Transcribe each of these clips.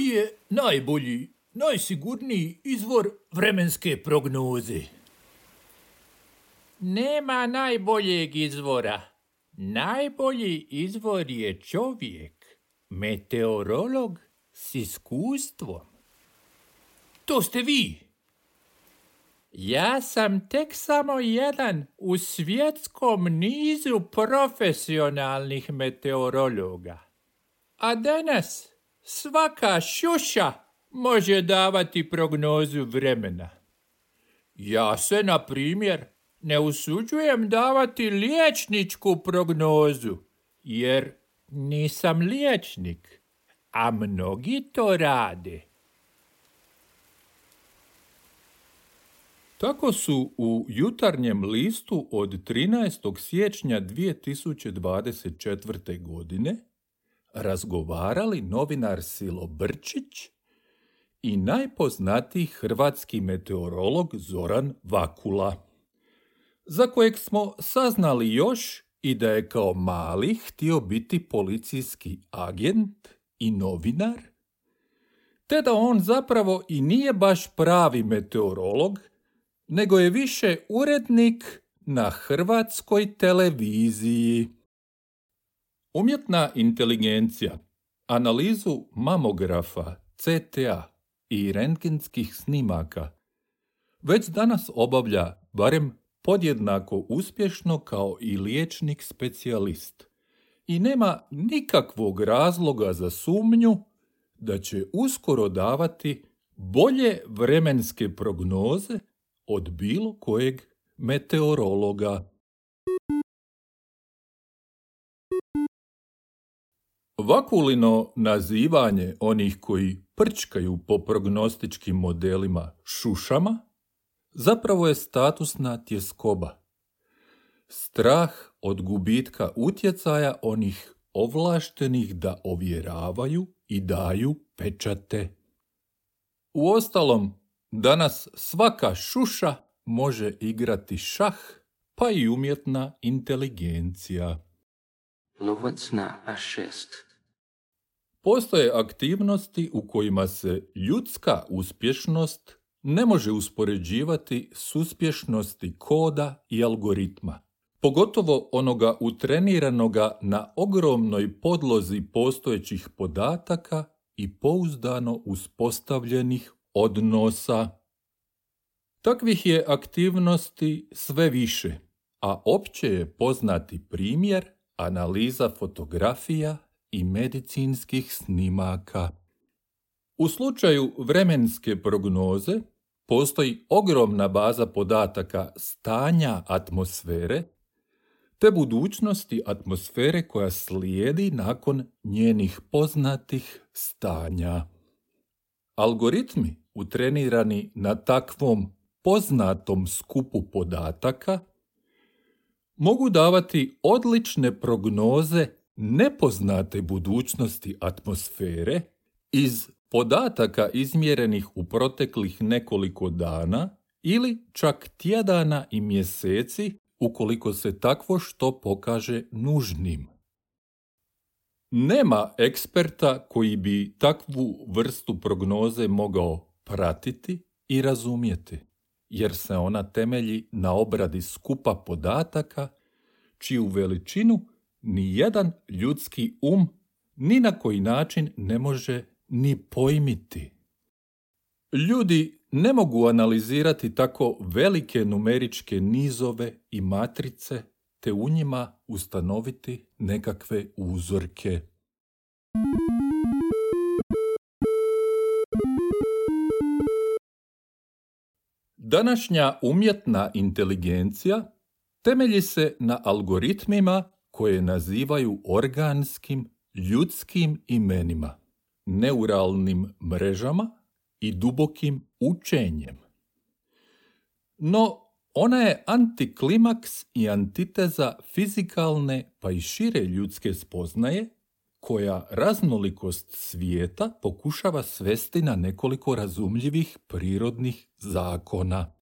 Koji je najbolji, najsigurniji izvor vremenske prognoze? Nema najboljeg izvora. Najbolji izvor je čovjek, meteorolog s iskustvom. To ste vi. Ja sam tek samo jedan u svjetskom nizu profesionalnih meteorologa. A danas svaka šuša može davati prognozu vremena. Ja se, na primjer, ne usuđujem davati liječničku prognozu, jer nisam liječnik, a mnogi to rade. Tako su u jutarnjem listu od 13. siječnja 2024. godine razgovarali novinar Silo Brčić i najpoznatiji hrvatski meteorolog Zoran Vakula, za kojeg smo saznali još i da je kao mali htio biti policijski agent i novinar, te da on zapravo i nije baš pravi meteorolog, nego je više urednik na hrvatskoj televiziji. Umjetna inteligencija analizu mamografa, CTA i rentgenskih snimaka već danas obavlja barem podjednako uspješno kao i liječnik specijalist i nema nikakvog razloga za sumnju da će uskoro davati bolje vremenske prognoze od bilo kojeg meteorologa. Vakulino nazivanje onih koji prčkaju po prognostičkim modelima šušama zapravo je statusna tjeskoba. Strah od gubitka utjecaja onih ovlaštenih da ovjeravaju i daju pečate. Uostalom, Danas svaka šuša može igrati šah, pa i umjetna inteligencija. Lovac na A6. Postoje aktivnosti u kojima se ljudska uspješnost ne može uspoređivati s uspješnosti koda i algoritma. Pogotovo onoga utreniranoga na ogromnoj podlozi postojećih podataka i pouzdano uspostavljenih odnosa. Takvih je aktivnosti sve više, a opće je poznati primjer analiza fotografija i medicinskih snimaka. U slučaju vremenske prognoze postoji ogromna baza podataka stanja atmosfere te budućnosti atmosfere koja slijedi nakon njenih poznatih stanja. Algoritmi utrenirani na takvom poznatom skupu podataka mogu davati odlične prognoze nepoznate budućnosti atmosfere iz podataka izmjerenih u proteklih nekoliko dana ili čak tjedana i mjeseci ukoliko se takvo što pokaže nužnim. Nema eksperta koji bi takvu vrstu prognoze mogao pratiti i razumjeti, jer se ona temelji na obradi skupa podataka, čiju veličinu ni jedan ljudski um ni na koji način ne može ni pojmiti. Ljudi ne mogu analizirati tako velike numeričke nizove i matrice te u njima ustanoviti nekakve uzorke. Današnja umjetna inteligencija temelji se na algoritmima koje nazivaju organskim ljudskim imenima, neuralnim mrežama i dubokim učenjem. No, ona je antiklimaks i antiteza fizikalne pa i šire ljudske spoznaje koja raznolikost svijeta pokušava svesti na nekoliko razumljivih prirodnih zakona.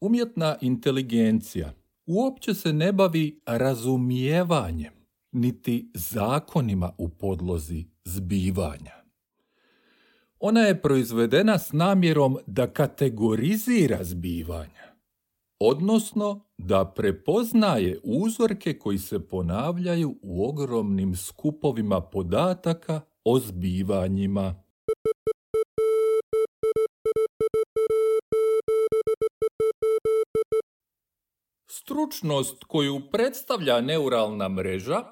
Umjetna inteligencija uopće se ne bavi razumijevanjem niti zakonima u podlozi zbivanja. Ona je proizvedena s namjerom da kategorizira zbivanja, odnosno da prepoznaje uzorke koji se ponavljaju u ogromnim skupovima podataka o zbivanjima. Stručnost koju predstavlja neuralna mreža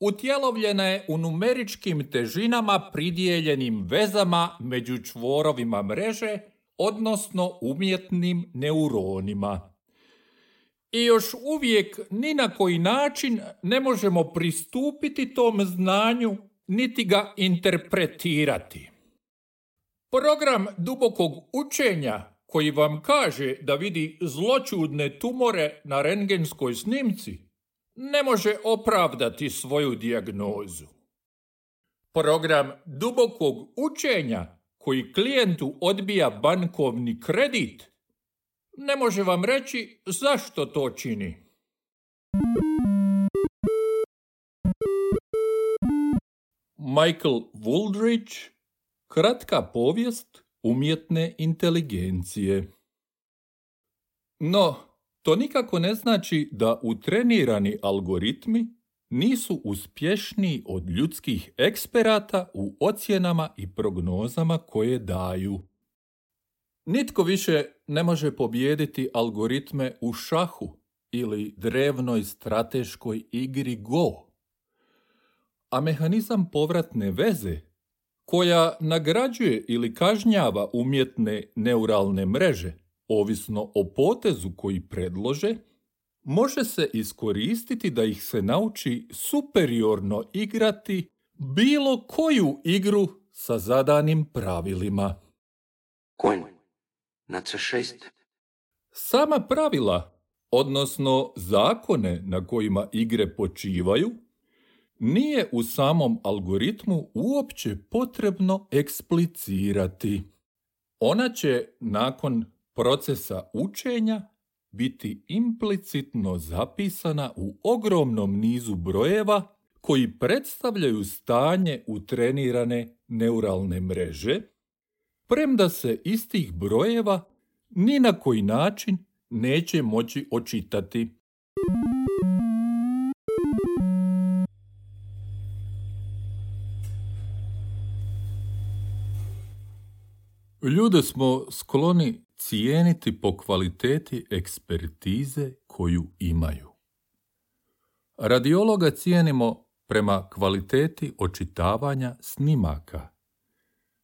utjelovljena je u numeričkim težinama pridijeljenim vezama među čvorovima mreže, odnosno umjetnim neuronima. I još uvijek ni na koji način ne možemo pristupiti tom znanju, niti ga interpretirati. Program dubokog učenja koji vam kaže da vidi zločudne tumore na rengenskoj snimci, ne može opravdati svoju dijagnozu. Program dubokog učenja koji klijentu odbija bankovni kredit, ne može vam reći zašto to čini. Michael Wooldridge, kratka povijest umjetne inteligencije. No, to nikako ne znači da utrenirani algoritmi nisu uspješniji od ljudskih eksperata u ocjenama i prognozama koje daju. Nitko više ne može pobijediti algoritme u šahu ili drevnoj strateškoj igri Go. A mehanizam povratne veze koja nagrađuje ili kažnjava umjetne neuralne mreže, ovisno o potezu koji predlože, može se iskoristiti da ih se nauči superiorno igrati bilo koju igru sa zadanim pravilima. Konj. Na C6. Sama pravila, odnosno zakone na kojima igre počivaju, nije u samom algoritmu uopće potrebno eksplicirati. Ona će nakon procesa učenja biti implicitno zapisana u ogromnom nizu brojeva koji predstavljaju stanje utrenirane neuralne mreže, premda se iz tih brojeva ni na koji način neće moći očitati. Ljude smo skloni cijeniti po kvaliteti ekspertize koju imaju. Radiologa cijenimo prema kvaliteti očitavanja snimaka,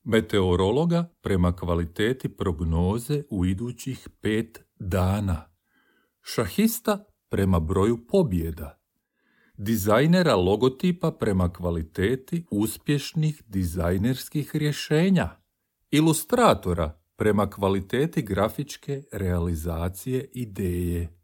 meteorologa prema kvaliteti prognoze u idućih pet dana, šahista prema broju pobjeda, dizajnera logotipa prema kvaliteti uspješnih dizajnerskih rješenja, ilustratora prema kvaliteti grafičke realizacije ideje.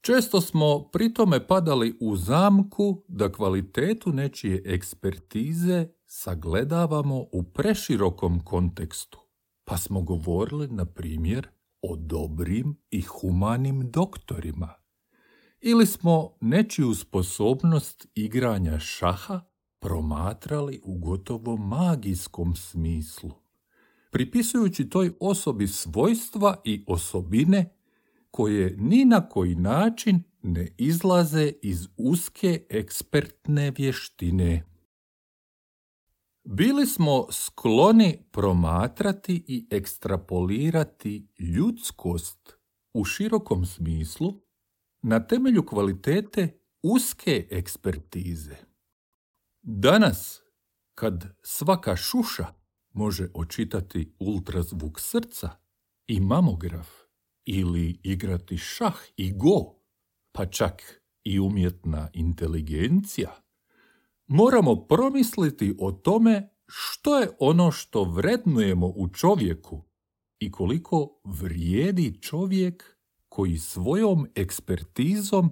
Često smo pri tome padali u zamku da kvalitetu nečije ekspertize sagledavamo u preširokom kontekstu, pa smo govorili, na primjer, o dobrim i humanim doktorima. Ili smo nečiju sposobnost igranja šaha promatrali u gotovo magijskom smislu, pripisujući toj osobi svojstva i osobine koje ni na koji način ne izlaze iz uske ekspertne vještine. Bili smo skloni promatrati i ekstrapolirati ljudskost u širokom smislu na temelju kvalitete uske ekspertize. Danas, kad svaka šuša može očitati ultrazvuk srca i mamograf ili igrati šah i go, pa čak i umjetna inteligencija, moramo promisliti o tome što je ono što vrednujemo u čovjeku i koliko vrijedi čovjek koji svojom ekspertizom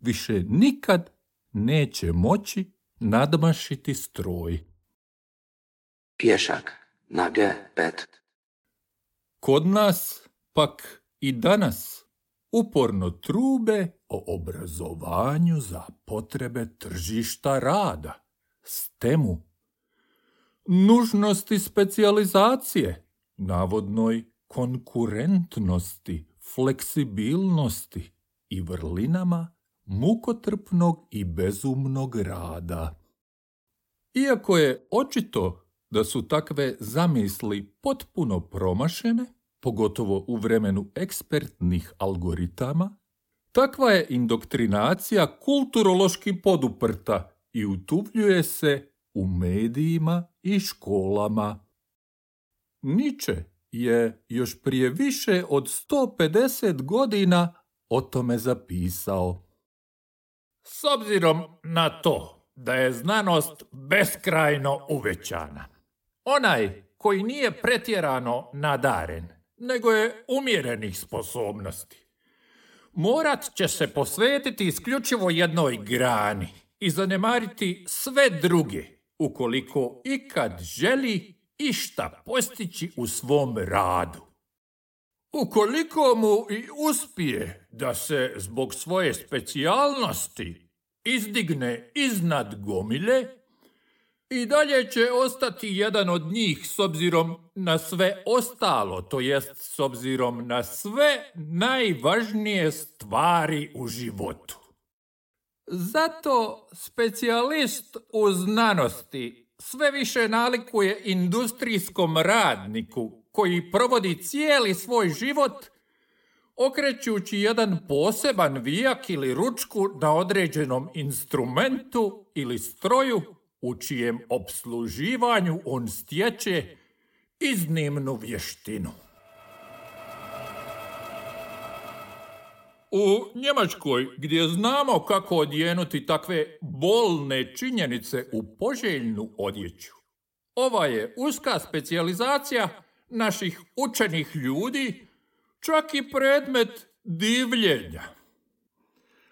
više nikad neće moći nadmašiti stroj. Pješak na G5. Kod nas pak i danas uporno trube o obrazovanju za potrebe tržišta rada, stemu. nužnosti specijalizacije, navodnoj konkurentnosti, fleksibilnosti i vrlinama mukotrpnog i bezumnog rada. Iako je očito da su takve zamisli potpuno promašene, pogotovo u vremenu ekspertnih algoritama, takva je indoktrinacija kulturološki poduprta i utuvljuje se u medijima i školama. Niče je još prije više od 150 godina o tome zapisao. S obzirom na to da je znanost beskrajno uvećana, onaj koji nije pretjerano nadaren, nego je umjerenih sposobnosti, morat će se posvetiti isključivo jednoj grani i zanemariti sve druge, ukoliko ikad želi išta postići u svom radu. Ukoliko mu i uspije da se zbog svoje specijalnosti izdigne iznad gomile, i dalje će ostati jedan od njih s obzirom na sve ostalo, to jest s obzirom na sve najvažnije stvari u životu. Zato specijalist u znanosti sve više nalikuje industrijskom radniku koji provodi cijeli svoj život okrećući jedan poseban vijak ili ručku na određenom instrumentu ili stroju u čijem obsluživanju on stječe iznimnu vještinu. U Njemačkoj, gdje znamo kako odjenuti takve bolne činjenice u poželjnu odjeću, ova je uska specijalizacija naših učenih ljudi čak i predmet divljenja.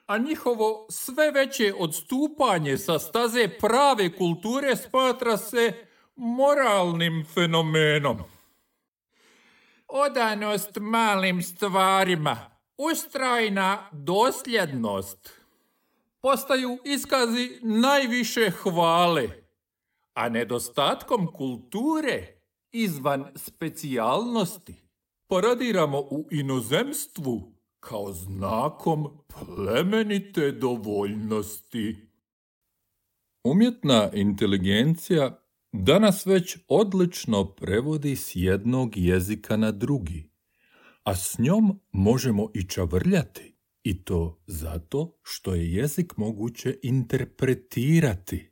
A njihovo sve veće odstupanje sa staze prave kulture smatra se moralnim fenomenom. Odanost malim stvarima, ustrajna dosljednost postaju iskazi najviše hvale, a nedostatkom kulture izvan specijalnosti paradiramo u inozemstvu kao znakom plemenite dovoljnosti. Umjetna inteligencija danas već odlično prevodi s jednog jezika na drugi, a s njom možemo i čavrljati, i to zato što je jezik moguće interpretirati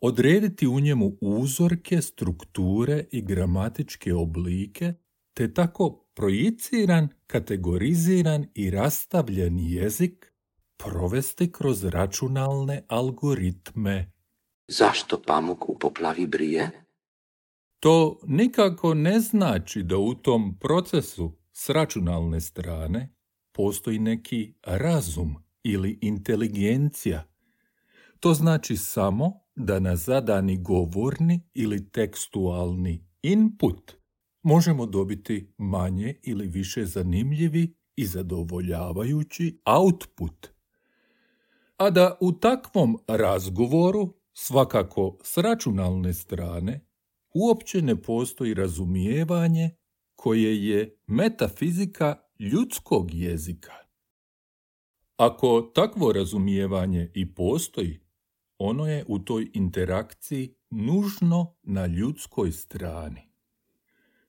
odrediti u njemu uzorke, strukture i gramatičke oblike, te tako projiciran, kategoriziran i rastavljen jezik provesti kroz računalne algoritme. Zašto pamuk u poplavi brije? To nikako ne znači da u tom procesu s računalne strane postoji neki razum ili inteligencija. To znači samo da na zadani govorni ili tekstualni input možemo dobiti manje ili više zanimljivi i zadovoljavajući output. A da u takvom razgovoru, svakako s računalne strane, uopće ne postoji razumijevanje koje je metafizika ljudskog jezika. Ako takvo razumijevanje i postoji, ono je u toj interakciji nužno na ljudskoj strani.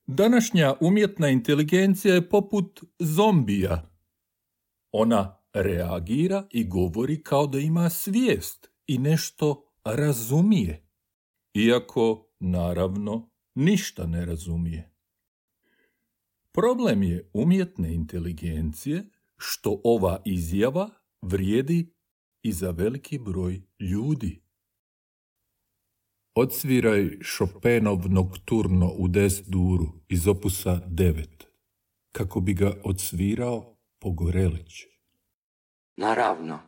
Današnja umjetna inteligencija je poput zombija. Ona reagira i govori kao da ima svijest i nešto razumije, iako naravno ništa ne razumije. Problem je umjetne inteligencije što ova izjava vrijedi i za veliki broj ljudi. Odsviraj Chopinov nokturno u des duru iz opusa 9, kako bi ga odsvirao Pogorelić. Naravno.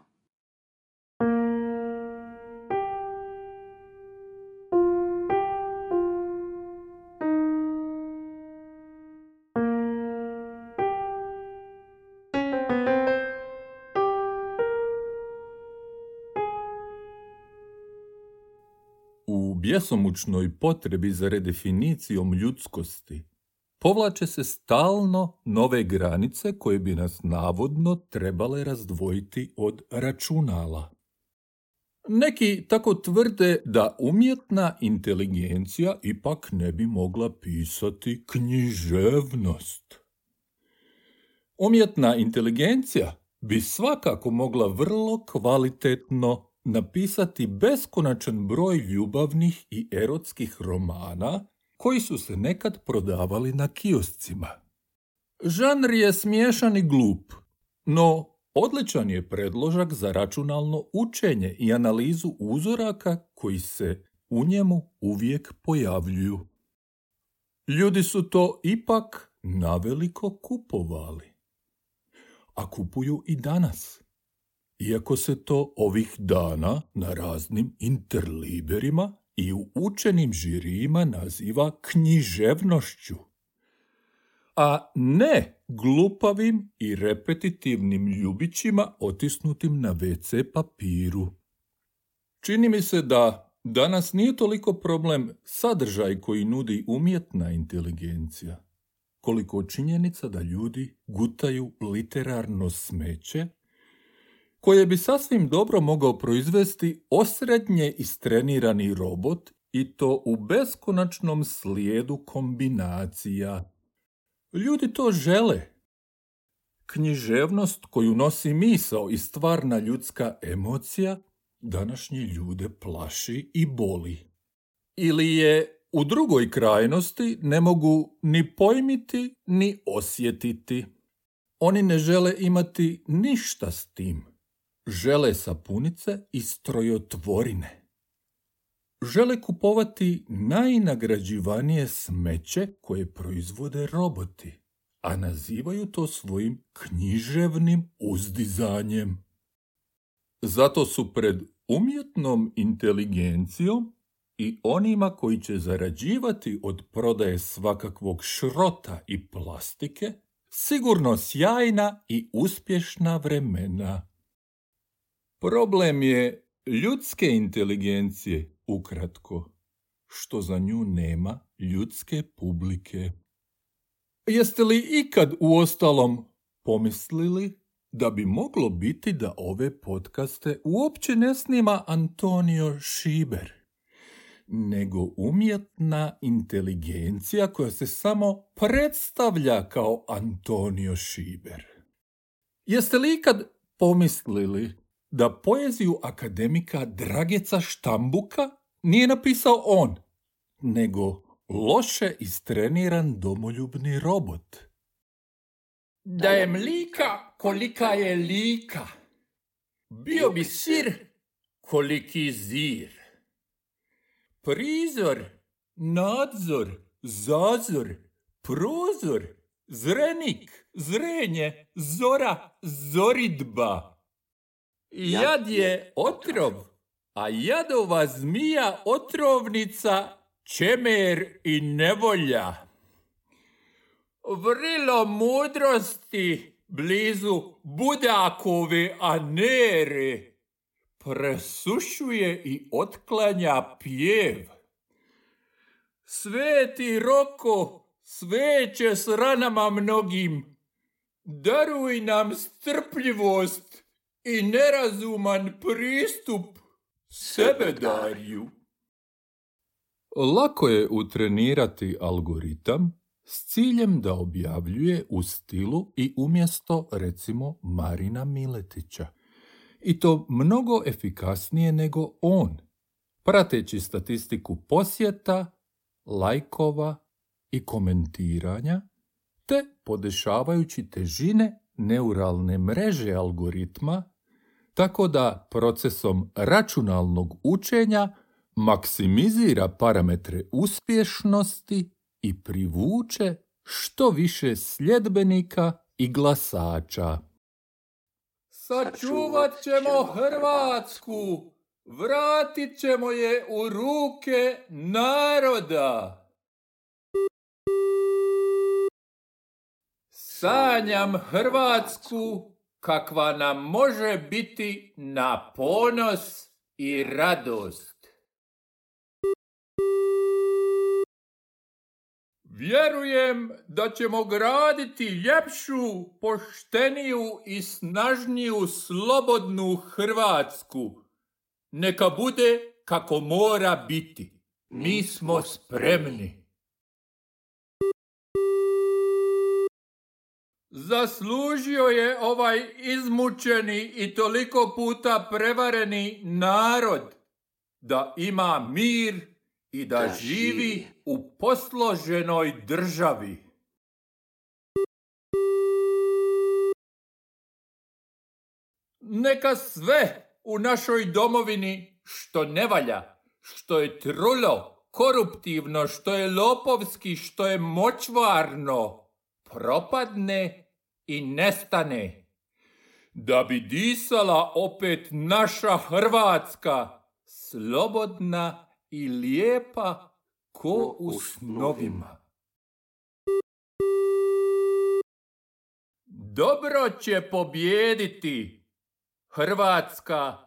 Bjesomučnoj potrebi za redefinicijom ljudskosti, povlače se stalno nove granice koje bi nas navodno trebale razdvojiti od računala. Neki tako tvrde da umjetna inteligencija ipak ne bi mogla pisati književnost. Umjetna inteligencija bi svakako mogla vrlo kvalitetno napisati beskonačan broj ljubavnih i erotskih romana koji su se nekad prodavali na kioscima. Žanr je smiješan i glup, no odličan je predložak za računalno učenje i analizu uzoraka koji se u njemu uvijek pojavljuju. Ljudi su to ipak naveliko kupovali. A kupuju i danas. Iako se to ovih dana na raznim interliberima i u učenim žirijima naziva književnošću. A ne glupavim i repetitivnim ljubićima otisnutim na WC papiru. Čini mi se da danas nije toliko problem sadržaj koji nudi umjetna inteligencija, koliko činjenica da ljudi gutaju literarno smeće koje bi sasvim dobro mogao proizvesti osrednje istrenirani robot i to u beskonačnom slijedu kombinacija. Ljudi to žele. Književnost koju nosi misao i stvarna ljudska emocija današnje ljude plaši i boli. Ili je u drugoj krajnosti ne mogu ni pojmiti ni osjetiti. Oni ne žele imati ništa s tim žele sapunice i strojotvorine. Žele kupovati najnagrađivanije smeće koje proizvode roboti, a nazivaju to svojim književnim uzdizanjem. Zato su pred umjetnom inteligencijom i onima koji će zarađivati od prodaje svakakvog šrota i plastike sigurno sjajna i uspješna vremena. Problem je ljudske inteligencije, ukratko, što za nju nema ljudske publike. Jeste li ikad u ostalom pomislili da bi moglo biti da ove podcaste uopće ne snima Antonio Šiber, nego umjetna inteligencija koja se samo predstavlja kao Antonio Šiber? Jeste li ikad pomislili da poeziju akademika Drageca Štambuka nije napisao on, nego loše istreniran domoljubni robot. Da je mlika kolika je lika, bio bi sir koliki zir. Prizor, nadzor, zazor, prozor, zrenik, zrenje, zora, zoridba. Jad je otrov, a jadova zmija otrovnica, čemer i nevolja. Vrilo mudrosti blizu Budakove anere presušuje i otklanja pjev. Sveti roko sveće s ranama mnogim, daruj nam strpljivost i nerazuman pristup sebedarju. Lako je utrenirati algoritam s ciljem da objavljuje u stilu i umjesto recimo Marina Miletića. I to mnogo efikasnije nego on, prateći statistiku posjeta, lajkova i komentiranja, te podešavajući težine neuralne mreže algoritma tako da procesom računalnog učenja maksimizira parametre uspješnosti i privuče što više sljedbenika i glasača. Sačuvat ćemo Hrvatsku, vratit ćemo je u ruke naroda. sanjam Hrvatsku kakva nam može biti na ponos i radost. Vjerujem da ćemo graditi ljepšu, pošteniju i snažniju slobodnu Hrvatsku. Neka bude kako mora biti. Mi smo spremni. Zaslužio je ovaj izmučeni i toliko puta prevareni narod da ima mir i da, Da živi živi. u posloženoj državi. Neka sve u našoj domovini što ne valja, što je trulo, koruptivno, što je lopovski, što je močvarno, propadne i nestane. Da bi disala opet naša Hrvatska, slobodna i lijepa ko u snovima. Dobro će pobjediti Hrvatska,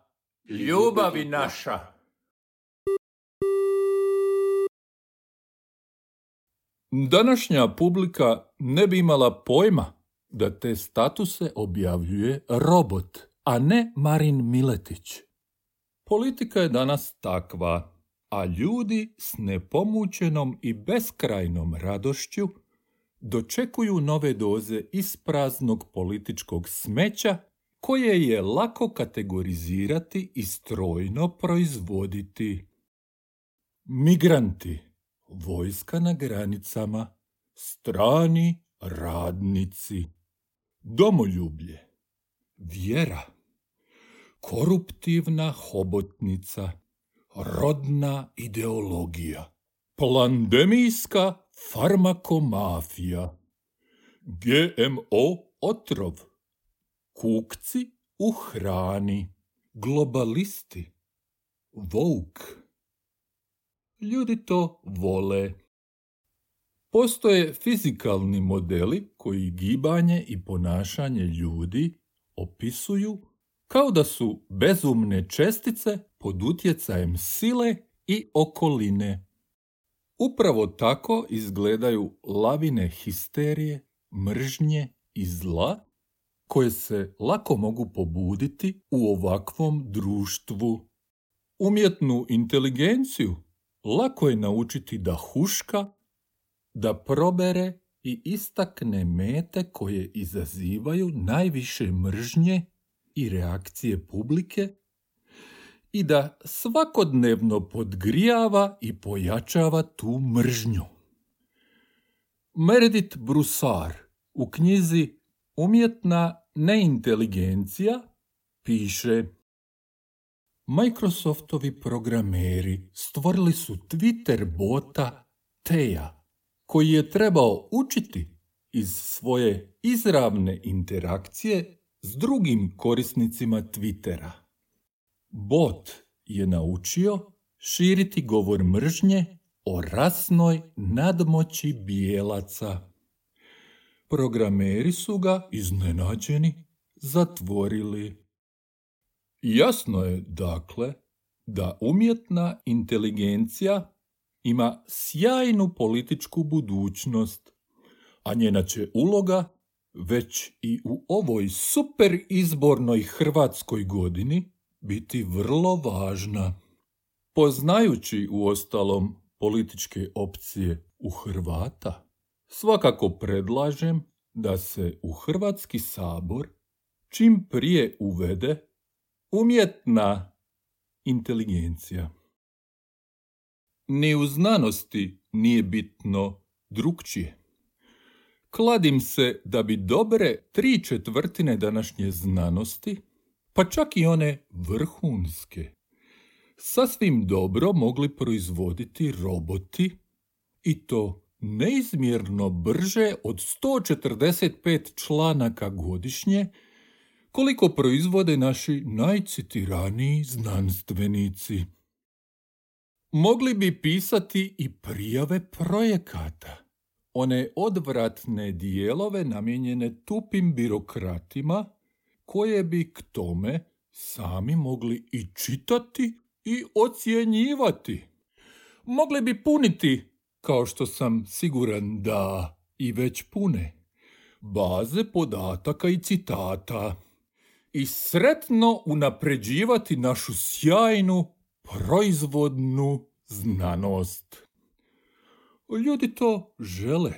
ljubavi naša. Današnja publika ne bi imala pojma da te statuse objavljuje robot, a ne Marin Miletić. Politika je danas takva, a ljudi s nepomućenom i beskrajnom radošću dočekuju nove doze ispraznog političkog smeća koje je lako kategorizirati i strojno proizvoditi. Migranti, vojska na granicama, strani radnici, domoljublje, vjera, koruptivna hobotnica, rodna ideologija, plandemijska farmakomafija, GMO otrov, kukci u hrani, globalisti, vouk. Ljudi to vole. Postoje fizikalni modeli koji gibanje i ponašanje ljudi opisuju kao da su bezumne čestice pod utjecajem sile i okoline. Upravo tako izgledaju lavine histerije, mržnje i zla koje se lako mogu pobuditi u ovakvom društvu. Umjetnu inteligenciju lako je naučiti da huška, da probere i istakne mete koje izazivaju najviše mržnje i reakcije publike i da svakodnevno podgrijava i pojačava tu mržnju. Meredith Broussard u knjizi Umjetna neinteligencija piše Microsoftovi programeri stvorili su Twitter bota Teja, koji je trebao učiti iz svoje izravne interakcije s drugim korisnicima Twittera. Bot je naučio širiti govor mržnje o rasnoj nadmoći bijelaca. Programeri su ga, iznenađeni, zatvorili. Jasno je, dakle, da umjetna inteligencija ima sjajnu političku budućnost, a njena će uloga već i u ovoj super izbornoj hrvatskoj godini biti vrlo važna. Poznajući u ostalom političke opcije u Hrvata, svakako predlažem da se u Hrvatski sabor čim prije uvede umjetna inteligencija. Ni u znanosti nije bitno drugčije. Kladim se da bi dobre tri četvrtine današnje znanosti, pa čak i one vrhunske, sasvim dobro mogli proizvoditi roboti i to neizmjerno brže od 145 članaka godišnje, koliko proizvode naši najcitiraniji znanstvenici. Mogli bi pisati i prijave projekata, one odvratne dijelove namijenjene tupim birokratima, koje bi k tome sami mogli i čitati i ocjenjivati. Mogli bi puniti kao što sam siguran da i već pune, baze podataka i citata i sretno unapređivati našu sjajnu proizvodnu znanost. Ljudi to žele.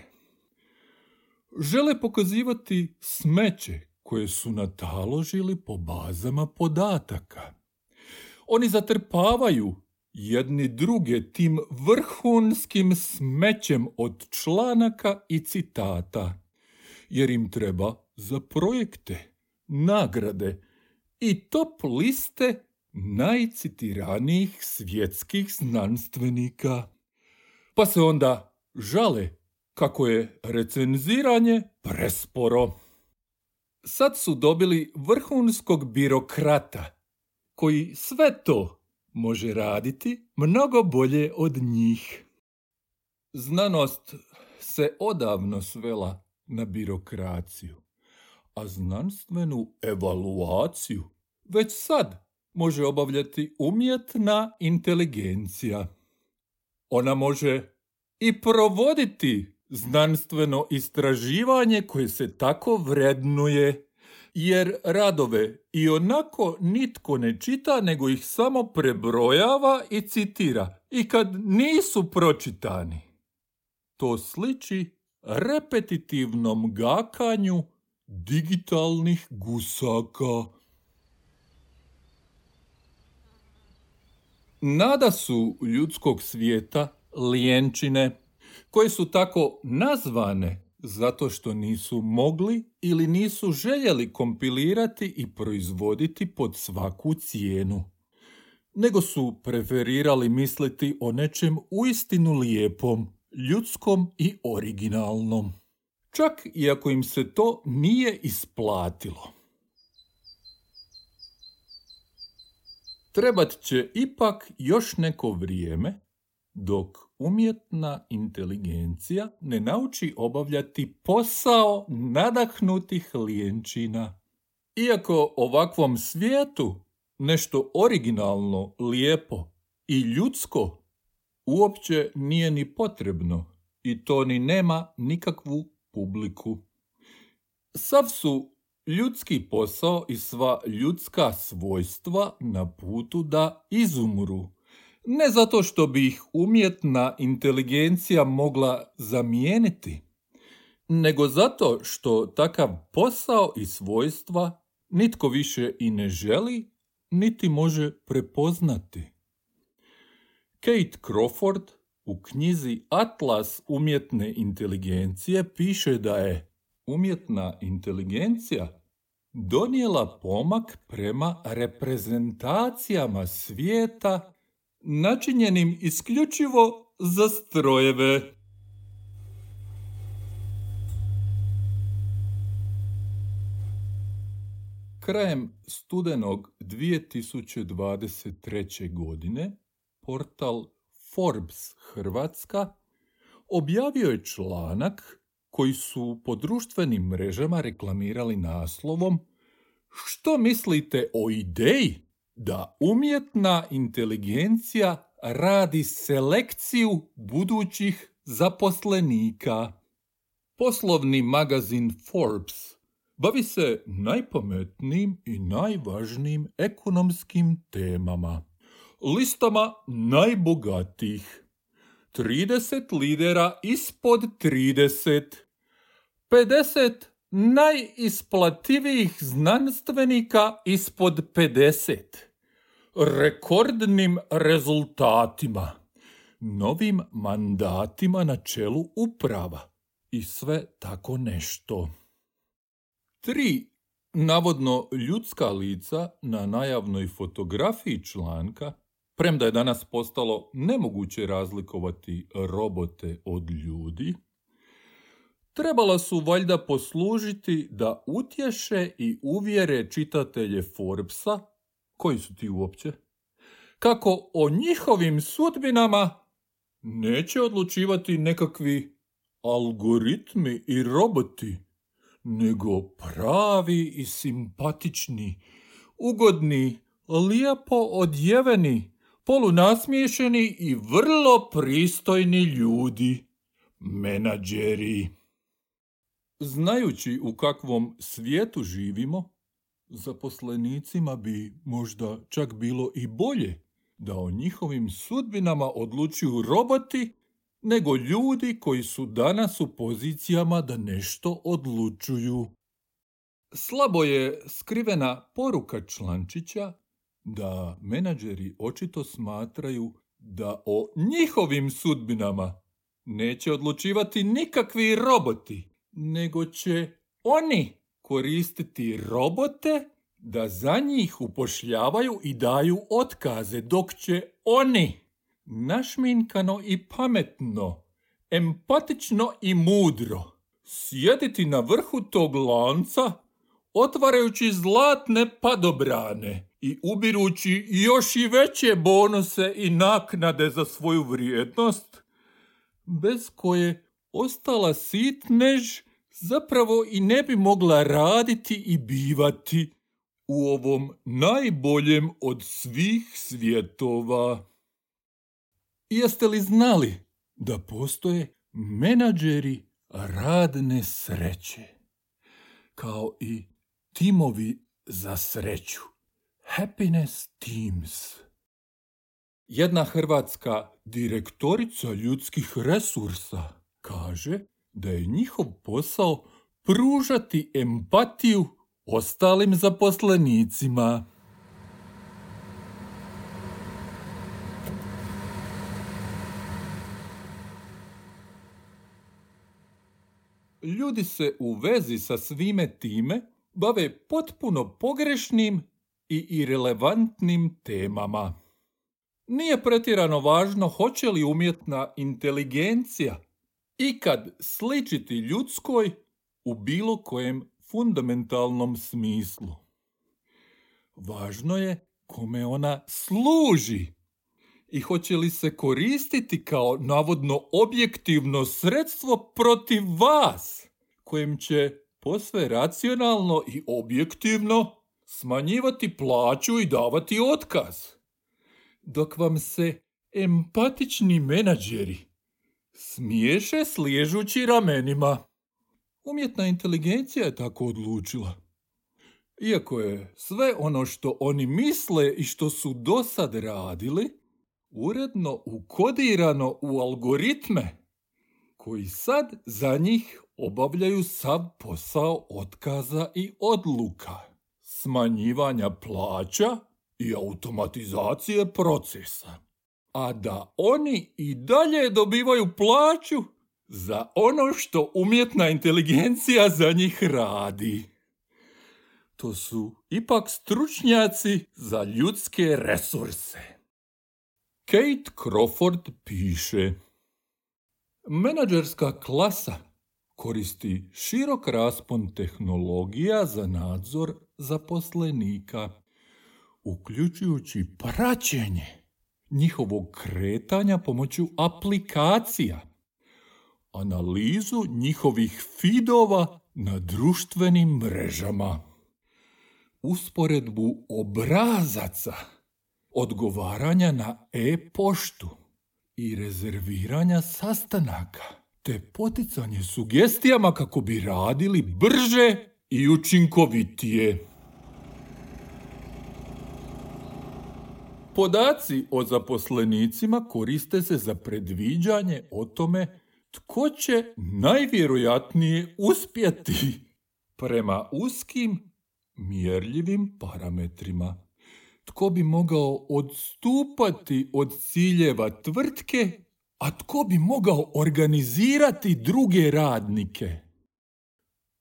Žele pokazivati smeće koje su nataložili po bazama podataka. Oni zatrpavaju jedni druge tim vrhunskim smećem od članaka i citata, jer im treba za projekte, nagrade i top liste najcitiranijih svjetskih znanstvenika. Pa se onda žale kako je recenziranje presporo. Sad su dobili vrhunskog birokrata koji sve to može raditi mnogo bolje od njih. Znanost se odavno svela na birokraciju, a znanstvenu evaluaciju već sad može obavljati umjetna inteligencija. Ona može i provoditi znanstveno istraživanje koje se tako vrednuje, jer radove i onako nitko ne čita, nego ih samo prebrojava i citira, i kad nisu pročitani. To sliči repetitivnom gakanju digitalnih gusaka. Nada su ljudskog svijeta lijenčine, koje su tako nazvane zato što nisu mogli ili nisu željeli kompilirati i proizvoditi pod svaku cijenu. Nego su preferirali misliti o nečem uistinu lijepom, ljudskom i originalnom. Čak i ako im se to nije isplatilo. Trebat će ipak još neko vrijeme dok umjetna inteligencija ne nauči obavljati posao nadahnutih lijenčina. Iako ovakvom svijetu nešto originalno, lijepo i ljudsko uopće nije ni potrebno i to ni nema nikakvu publiku. Sav su ljudski posao i sva ljudska svojstva na putu da izumru ne zato što bi ih umjetna inteligencija mogla zamijeniti, nego zato što takav posao i svojstva nitko više i ne želi, niti može prepoznati. Kate Crawford u knjizi Atlas umjetne inteligencije piše da je umjetna inteligencija donijela pomak prema reprezentacijama svijeta načinjenim isključivo za strojeve. Krajem studenog 2023. godine portal Forbes Hrvatska objavio je članak koji su po društvenim mrežama reklamirali naslovom Što mislite o ideji da umjetna inteligencija radi selekciju budućih zaposlenika. Poslovni magazin Forbes bavi se najpametnijim i najvažnijim ekonomskim temama. Listama najbogatijih. 30 lidera ispod 30. 50 najisplativijih znanstvenika ispod 50 rekordnim rezultatima, novim mandatima na čelu uprava i sve tako nešto. Tri navodno ljudska lica na najavnoj fotografiji članka, premda je danas postalo nemoguće razlikovati robote od ljudi, trebala su valjda poslužiti da utješe i uvjere čitatelje Forbesa koji su ti uopće? Kako o njihovim sudbinama neće odlučivati nekakvi algoritmi i roboti, nego pravi i simpatični, ugodni, lijepo odjeveni, polunasmiješeni i vrlo pristojni ljudi, menadžeri. Znajući u kakvom svijetu živimo, zaposlenicima bi možda čak bilo i bolje da o njihovim sudbinama odlučuju roboti nego ljudi koji su danas u pozicijama da nešto odlučuju. Slabo je skrivena poruka Člančića da menadžeri očito smatraju da o njihovim sudbinama neće odlučivati nikakvi roboti, nego će oni koristiti robote da za njih upošljavaju i daju otkaze, dok će oni našminkano i pametno, empatično i mudro sjediti na vrhu tog lanca, otvarajući zlatne padobrane i ubirući još i veće bonuse i naknade za svoju vrijednost, bez koje ostala sitnež zapravo i ne bi mogla raditi i bivati u ovom najboljem od svih svjetova. Jeste li znali da postoje menadžeri radne sreće, kao i timovi za sreću, happiness teams? Jedna hrvatska direktorica ljudskih resursa kaže da je njihov posao pružati empatiju ostalim zaposlenicima. Ljudi se u vezi sa svime time bave potpuno pogrešnim i irelevantnim temama. Nije pretjerano važno hoće li umjetna inteligencija ikad sličiti ljudskoj u bilo kojem fundamentalnom smislu. Važno je kome ona služi i hoće li se koristiti kao navodno objektivno sredstvo protiv vas, kojem će posve racionalno i objektivno smanjivati plaću i davati otkaz. Dok vam se empatični menadžeri smiješe sliježući ramenima. Umjetna inteligencija je tako odlučila. Iako je sve ono što oni misle i što su do sad radili, uredno ukodirano u algoritme, koji sad za njih obavljaju sav posao otkaza i odluka, smanjivanja plaća i automatizacije procesa. A da oni i dalje dobivaju plaću za ono što umjetna inteligencija za njih radi. To su ipak stručnjaci za ljudske resurse. Kate Crawford piše Menadžerska klasa koristi širok raspon tehnologija za nadzor zaposlenika, uključujući praćenje njihovog kretanja pomoću aplikacija – analizu njihovih fidova na društvenim mrežama, usporedbu obrazaca, odgovaranja na e-poštu i rezerviranja sastanaka, te poticanje sugestijama kako bi radili brže i učinkovitije. Podaci o zaposlenicima koriste se za predviđanje o tome tko će najvjerojatnije uspjeti prema uskim mjerljivim parametrima. Tko bi mogao odstupati od ciljeva tvrtke, a tko bi mogao organizirati druge radnike.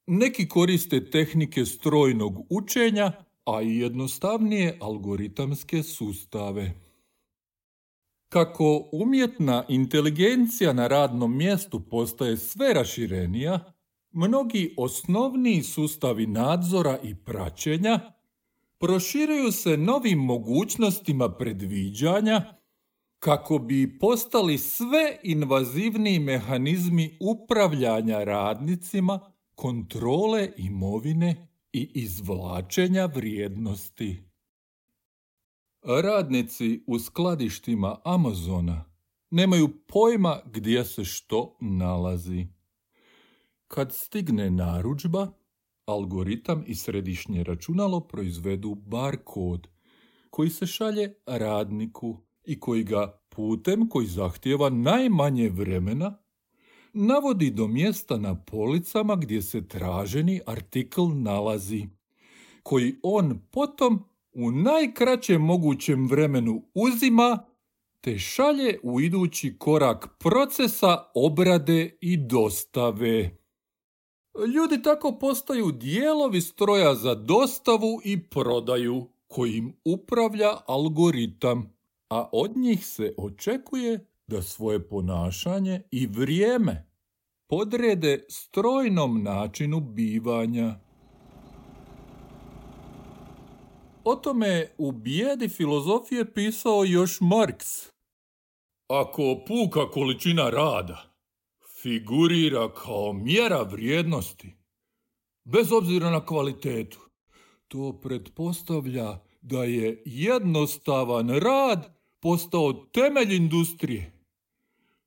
Neki koriste tehnike strojnog učenja, a i jednostavnije algoritamske sustave. Kako umjetna inteligencija na radnom mjestu postaje sve raširenija, mnogi osnovni sustavi nadzora i praćenja proširuju se novim mogućnostima predviđanja kako bi postali sve invazivniji mehanizmi upravljanja radnicima, kontrole imovine i izvlačenja vrijednosti. Radnici u skladištima Amazona nemaju pojma gdje se što nalazi. Kad stigne naručba, algoritam i središnje računalo proizvedu bar kod koji se šalje radniku i koji ga putem koji zahtjeva najmanje vremena navodi do mjesta na policama gdje se traženi artikl nalazi, koji on potom u najkraćem mogućem vremenu uzima te šalje u idući korak procesa obrade i dostave. Ljudi tako postaju dijelovi stroja za dostavu i prodaju, kojim upravlja algoritam, a od njih se očekuje da svoje ponašanje i vrijeme podrede strojnom načinu bivanja. O tome u bijedi filozofije pisao još Marks. Ako puka količina rada figurira kao mjera vrijednosti, bez obzira na kvalitetu, to pretpostavlja da je jednostavan rad postao temelj industrije.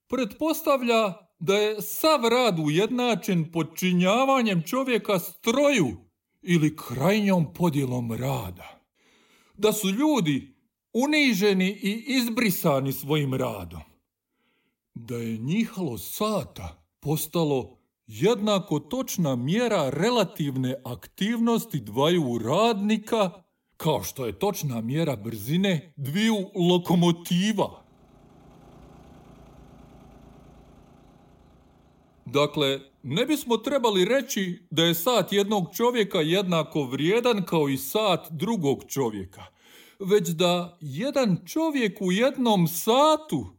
Pretpostavlja da je sav rad ujednačen podčinjavanjem čovjeka stroju ili krajnjom podjelom rada da su ljudi uniženi i izbrisani svojim radom. Da je njihalo sata postalo jednako točna mjera relativne aktivnosti dvaju radnika, kao što je točna mjera brzine dviju lokomotiva. Dakle, ne bismo trebali reći da je sat jednog čovjeka jednako vrijedan kao i sat drugog čovjeka, već da jedan čovjek u jednom satu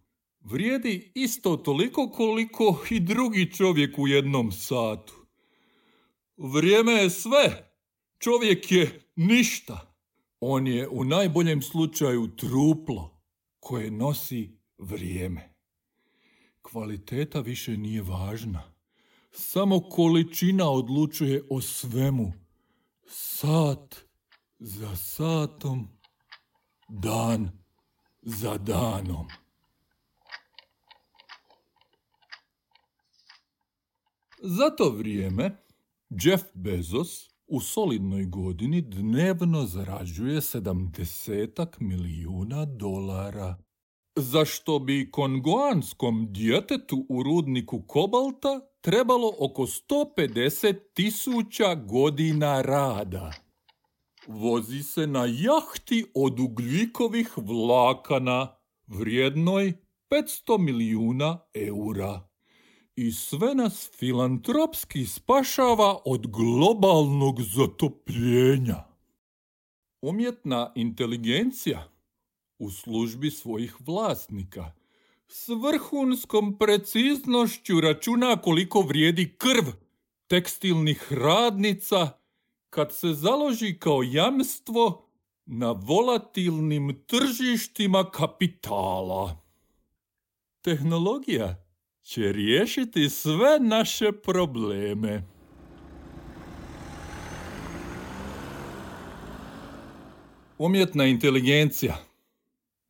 vrijedi isto toliko koliko i drugi čovjek u jednom satu. Vrijeme je sve, čovjek je ništa. On je u najboljem slučaju truplo koje nosi vrijeme. Kvaliteta više nije važna. Samo količina odlučuje o svemu. Sat za satom, dan za danom. Za to vrijeme Jeff Bezos u solidnoj godini dnevno zarađuje sedamdesetak milijuna dolara za što bi kongoanskom djetetu u rudniku kobalta trebalo oko 150 tisuća godina rada. Vozi se na jahti od ugljikovih vlakana vrijednoj 500 milijuna eura. I sve nas filantropski spašava od globalnog zatopljenja. Umjetna inteligencija u službi svojih vlasnika. S vrhunskom preciznošću računa koliko vrijedi krv tekstilnih radnica kad se založi kao jamstvo na volatilnim tržištima kapitala. Tehnologija će riješiti sve naše probleme. Umjetna inteligencija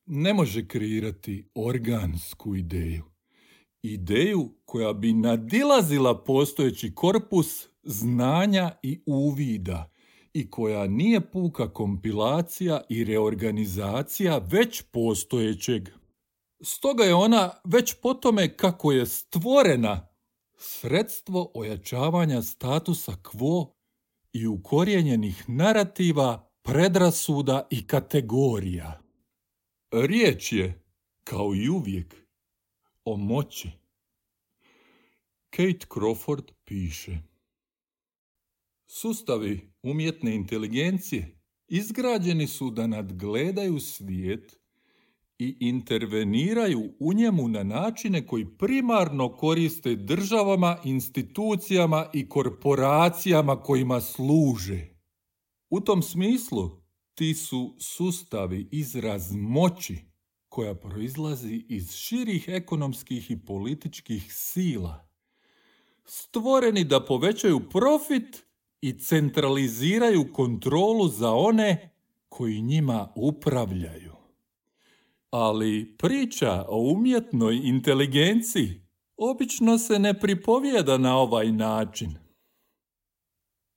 ne može kreirati organsku ideju. Ideju koja bi nadilazila postojeći korpus znanja i uvida i koja nije puka kompilacija i reorganizacija već postojećeg. Stoga je ona već po tome kako je stvorena sredstvo ojačavanja statusa quo i ukorijenjenih narativa, predrasuda i kategorija. Riječ je, kao i uvijek, o moći. Kate Crawford piše Sustavi umjetne inteligencije izgrađeni su da nadgledaju svijet i interveniraju u njemu na načine koji primarno koriste državama, institucijama i korporacijama kojima služe. U tom smislu ti su sustavi izraz moći koja proizlazi iz širih ekonomskih i političkih sila, stvoreni da povećaju profit i centraliziraju kontrolu za one koji njima upravljaju. Ali priča o umjetnoj inteligenciji obično se ne pripovijeda na ovaj način.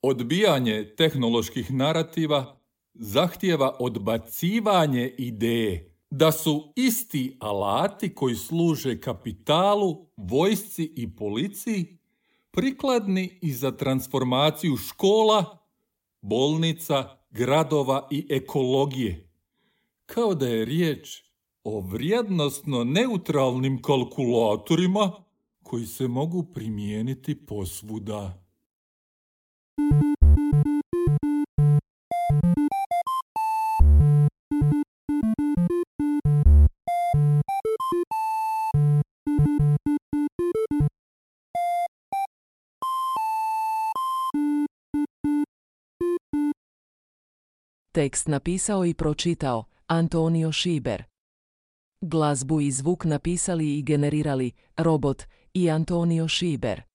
Odbijanje tehnoloških narativa zahtijeva odbacivanje ideje da su isti alati koji služe kapitalu, vojsci i policiji prikladni i za transformaciju škola, bolnica, gradova i ekologije. Kao da je riječ o vrijednostno neutralnim kalkulatorima koji se mogu primijeniti posvuda. Tekst napisao i pročitao Antonio Šiber. Glazbu i zvuk napisali i generirali Robot i Antonio Šiber.